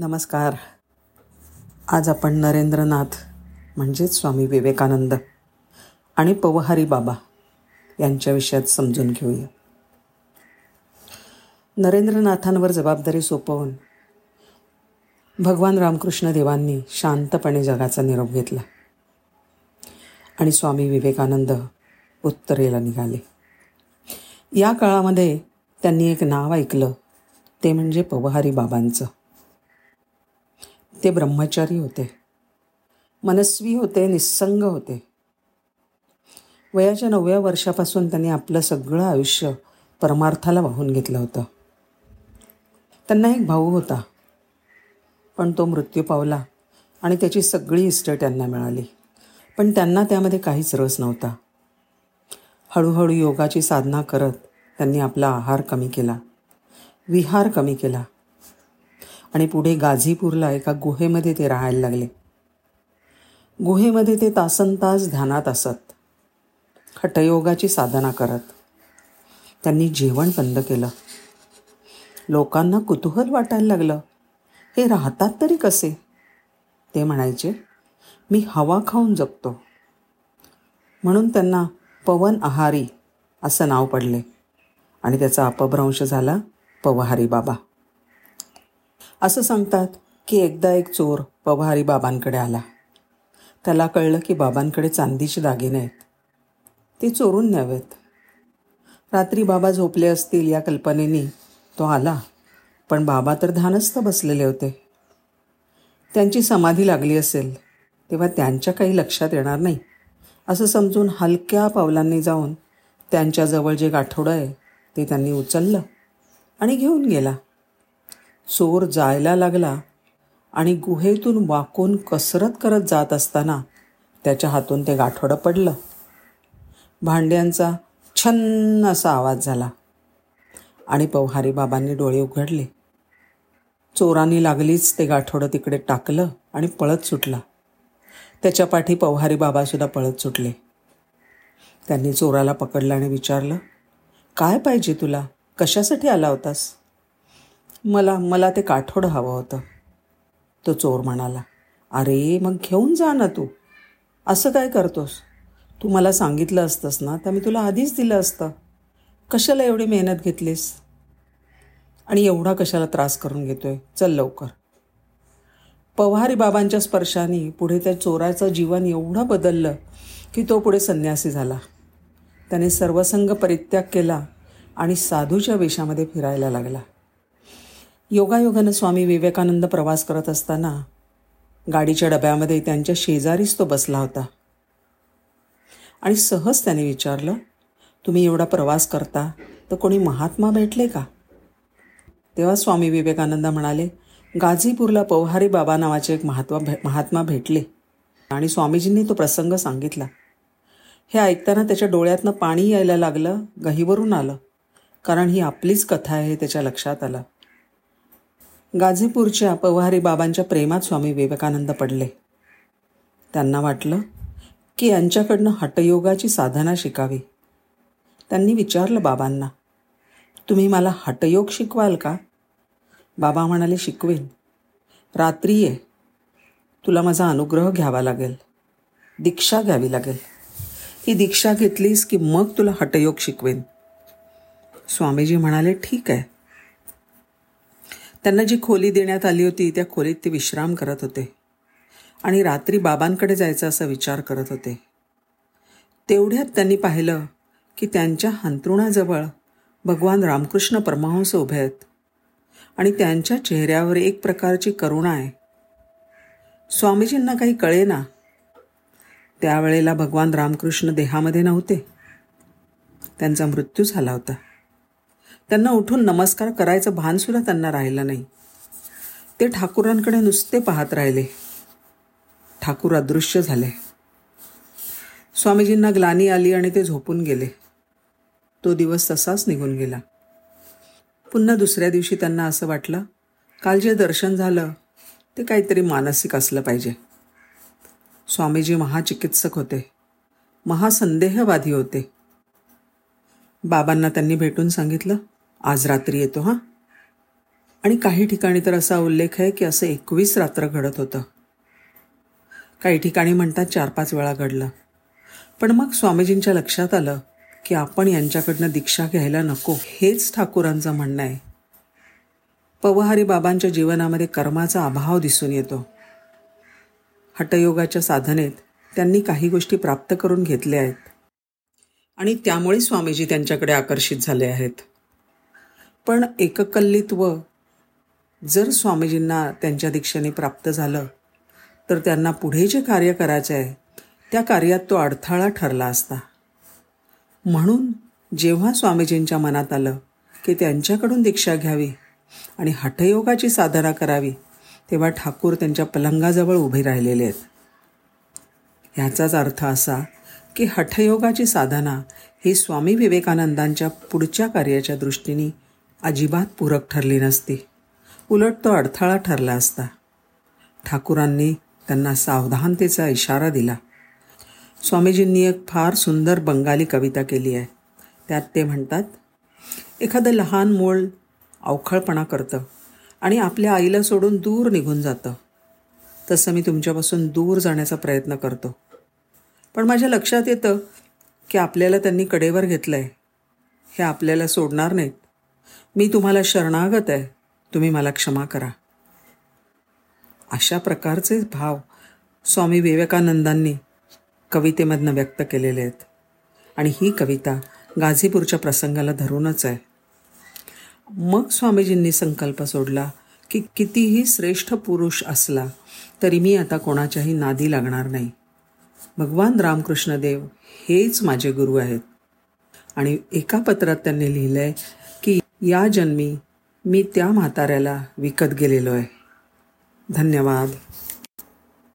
नमस्कार. आज आपण नरेंद्रनाथ म्हणजेच स्वामी विवेकानंद आणि पवहारी बाबा यांच्या विषयात समजून घेऊया. नरेंद्रनाथांवर जबाबदारी सोपवून भगवान रामकृष्ण देवांनी शांतपणे जगाचा निरोप घेतला आणि स्वामी विवेकानंद उत्तरेला निघाले. या काळामध्ये त्यांनी एक नाव ऐकलं ते म्हणजे पवहारी बाबांचं. ते ब्रह्मचारी होते. मनस्वी होते निस्संग होते. वयाच्या नवव्या वर्षापासून त्यांनी आपलं सगळं आयुष्य परमार्थाला वाहून घेतलं होतं. त्यांना एक भाऊ होता. पण तो मृत्यू पावला आणि त्याची सगळी इस्टेट त्यांना मिळाली. पण त्यांना त्यामध्ये काहीच रस नव्हता. हळूहळू योगाची साधना करत त्यांनी आपला आहार कमी केला. विहार कमी केला. आणि पुढे गाझीपूरला एका गुहेमध्ये ते राहायला लागले. गुहेमध्ये ते तासन तास ध्यानात असत. हटयोगाची साधना करत. त्यांनी जेवण बंद केलं. लोकांना कुतूहल वाटायला लागलं. हे राहतात तरी कसे? ते म्हणायचे मी हवा खाऊन जगतो. म्हणून त्यांना पवन आहारी असं नाव पडले आणि त्याचा अपभ्रंश झाला पवहारी बाबा. असं सांगतात की एकदा एक चोर पवहारी बाबांकडे आला. त्याला कळलं की बाबांकडे चांदीचे दागिने आहेत. ते चोरून न्यावेत. रात्री बाबा झोपले असतील या कल्पनेनी तो आला पण बाबा तर ध्यानस्थ बसलेले होते. त्यांची समाधी लागली असेल तेव्हा त्यांच्या काही लक्षात येणार नाही असं समजून हलक्या पावलांनी जाऊन त्यांच्याजवळ जे गाठोडं आहे ते त्यांनी उचललं आणि घेऊन गेला. चोर जायला लागला आणि गुहेतून वाकून कसरत करत जात असताना त्याच्या हातून ते गाठोडं पडलं. भांड्यांचा छन्न असा आवाज झाला आणि पवहारी बाबांनी डोळे उघडले. चोरांनी लागलीच ते गाठोडं तिकडे टाकलं आणि पळत सुटला. त्याच्या पाठी पवहारी बाबासुद्धा पळत सुटले. त्यांनी चोराला पकडलं आणि विचारलं काय पाहिजे तुला? कशासाठी आला होतास? मला मला ते काठोडं हवं होतं. तो चोर म्हणाला अरे मग घेऊन जा ना तू. असं काय करतोस? तू मला सांगितलं असतंस ना तर मी तुला आधीच दिलं असतं. कशाला एवढी मेहनत घेतलीस? आणि एवढा कशाला त्रास करून घेतोय? चल लवकर. पवारी बाबांच्या स्पर्शाने पुढे त्या चोराचं जीवन एवढं बदललं की तो पुढे संन्यासी झाला. त्याने सर्वसंग परित्याग केला आणि साधूच्या वेशामध्ये फिरायला लागला. योगायोगानं स्वामी विवेकानंद प्रवास करत असताना गाडीच्या डब्यामध्ये त्यांच्या शेजारीच तो बसला होता. आणि सहज त्याने विचारलं तुम्ही एवढा प्रवास करता तर कोणी महात्मा भेटले का? तेव्हा स्वामी विवेकानंद म्हणाले गाझीपूरला पवहारी बाबा नावाचे एक महात्मा भे महात्मा भेटले. आणि स्वामीजींनी तो प्रसंग सांगितला. हे ऐकताना त्याच्या डोळ्यातनं पाणी यायला लागलं गहीवरून आलं. कारण ही आपलीच कथा आहे त्याच्या लक्षात आलं. गाझीपूरच्या पवारी बाबांच्या प्रेमात स्वामी विवेकानंद पडले. त्यांना वाटलं की यांच्याकडनं हटयोगाची साधना शिकावी. त्यांनी विचारलं बाबांना तुम्ही मला हटयोग शिकवाल का? बाबा म्हणाले शिकवेन. रात्री ये. तुला माझा अनुग्रह घ्यावा लागेल. दीक्षा घ्यावी लागेल. ही दीक्षा घेतलीस की मग तुला हटयोग शिकवेन. स्वामीजी म्हणाले ठीक आहे. त्यांना जी खोली देण्यात आली होती त्या खोलीत ते विश्राम करत होते. आणि रात्री बाबांकडे जायचा असा विचार करत होते. तेवढ्यात त्यांनी पाहिलं की त्यांच्या हंतरुणाजवळ भगवान रामकृष्ण परमहंस उभे आहेत. आणि त्यांच्या चेहऱ्यावर एक प्रकारची करुणा आहे. स्वामीजींना काही कळे ना त्यावेळेला भगवान रामकृष्ण देहामध्ये नव्हते. त्यांचा मृत्यू झाला होता. त्यांना उठून नमस्कार करायचं भानसुद्धा त्यांना राहिलं नाही. ते ठाकूरांकडे नुसते पाहत राहिले. ठाकूर अदृश्य झाले. स्वामीजींना ग्लानी आली आणि ते झोपून गेले. तो दिवस तसाच निघून गेला. पुन्हा दुसऱ्या दिवशी त्यांना असं वाटलं काल जे दर्शन झालं ते काहीतरी मानसिक असलं पाहिजे. स्वामीजी महाचिकित्सक होते. महासंदेहवादी होते. बाबांना त्यांनी भेटून सांगितलं आज रात्री येतो हां? आणि काही ठिकाणी तर असा उल्लेख आहे की असं एकवीस रात्र घडत होतं. काही ठिकाणी म्हणतात चार पाच वेळा घडलं. पण मग स्वामीजींच्या लक्षात आलं की आपण यांच्याकडनं दीक्षा घ्यायला नको हेच ठाकूरांचं म्हणणं आहे. पवहारी बाबांच्या जीवनामध्ये कर्माचा अभाव दिसून येतो. हटयोगाच्या साधनेत त्यांनी काही गोष्टी प्राप्त करून घेतल्या आहेत. आणि त्यामुळे स्वामीजी त्यांच्याकडे आकर्षित झाले आहेत. पण एककल्लित्व जर स्वामीजींना त्यांच्या दीक्षेने प्राप्त झालं तर त्यांना पुढे जे कार्य करायचे आहे त्या कार्यात तो अडथळा ठरला असता. म्हणून जेव्हा स्वामीजींच्या मनात आलं की त्यांच्याकडून दीक्षा घ्यावी आणि हठयोगाची साधना करावी तेव्हा ठाकूर त्यांच्या पलंगाजवळ उभे राहिलेले आहेत. ह्याचाच अर्थ असा की हठयोगाची साधना ही स्वामी विवेकानंदांच्या पुढच्या कार्याच्या दृष्टीने अजिबात पूरक ठरली नसती. उलट तो अडथळा ठरला असता. ठाकूरांनी त्यांना सावधानतेचा इशारा दिला. स्वामीजींनी एक फार सुंदर बंगाली कविता केली आहे. त्यात ते म्हणतात एखादं लहान मूळ अवखळपणा करतं आणि आपल्या आईला सोडून दूर निघून जातं. तसं मी तुमच्यापासून दूर जाण्याचा प्रयत्न करतो. पण माझ्या लक्षात येतं की आपल्याला त्यांनी कडेवर घेतलं आहे हे आपल्याला सोडणार नाहीत. मी तुम्हाला शरणागत आहे. तुम्ही मला क्षमा करा. अशा प्रकारचे भाव स्वामी विवेकानंदांनी कवितेमधनं व्यक्त केलेले आहेत. आणि ही कविता गाझीपूरच्या प्रसंगाला धरूनच आहे. मग स्वामीजींनी संकल्प सोडला की कितीही श्रेष्ठ पुरुष असला तरी मी आता कोणाच्याही नादी लागणार नाही. भगवान रामकृष्णदेव हेच माझे गुरु आहेत. आणि एका पत्रात त्यांनी लिहिलं आहे या जन्मी मी त्या म्हाताऱ्याला विकत गेलेलो आहे. धन्यवाद.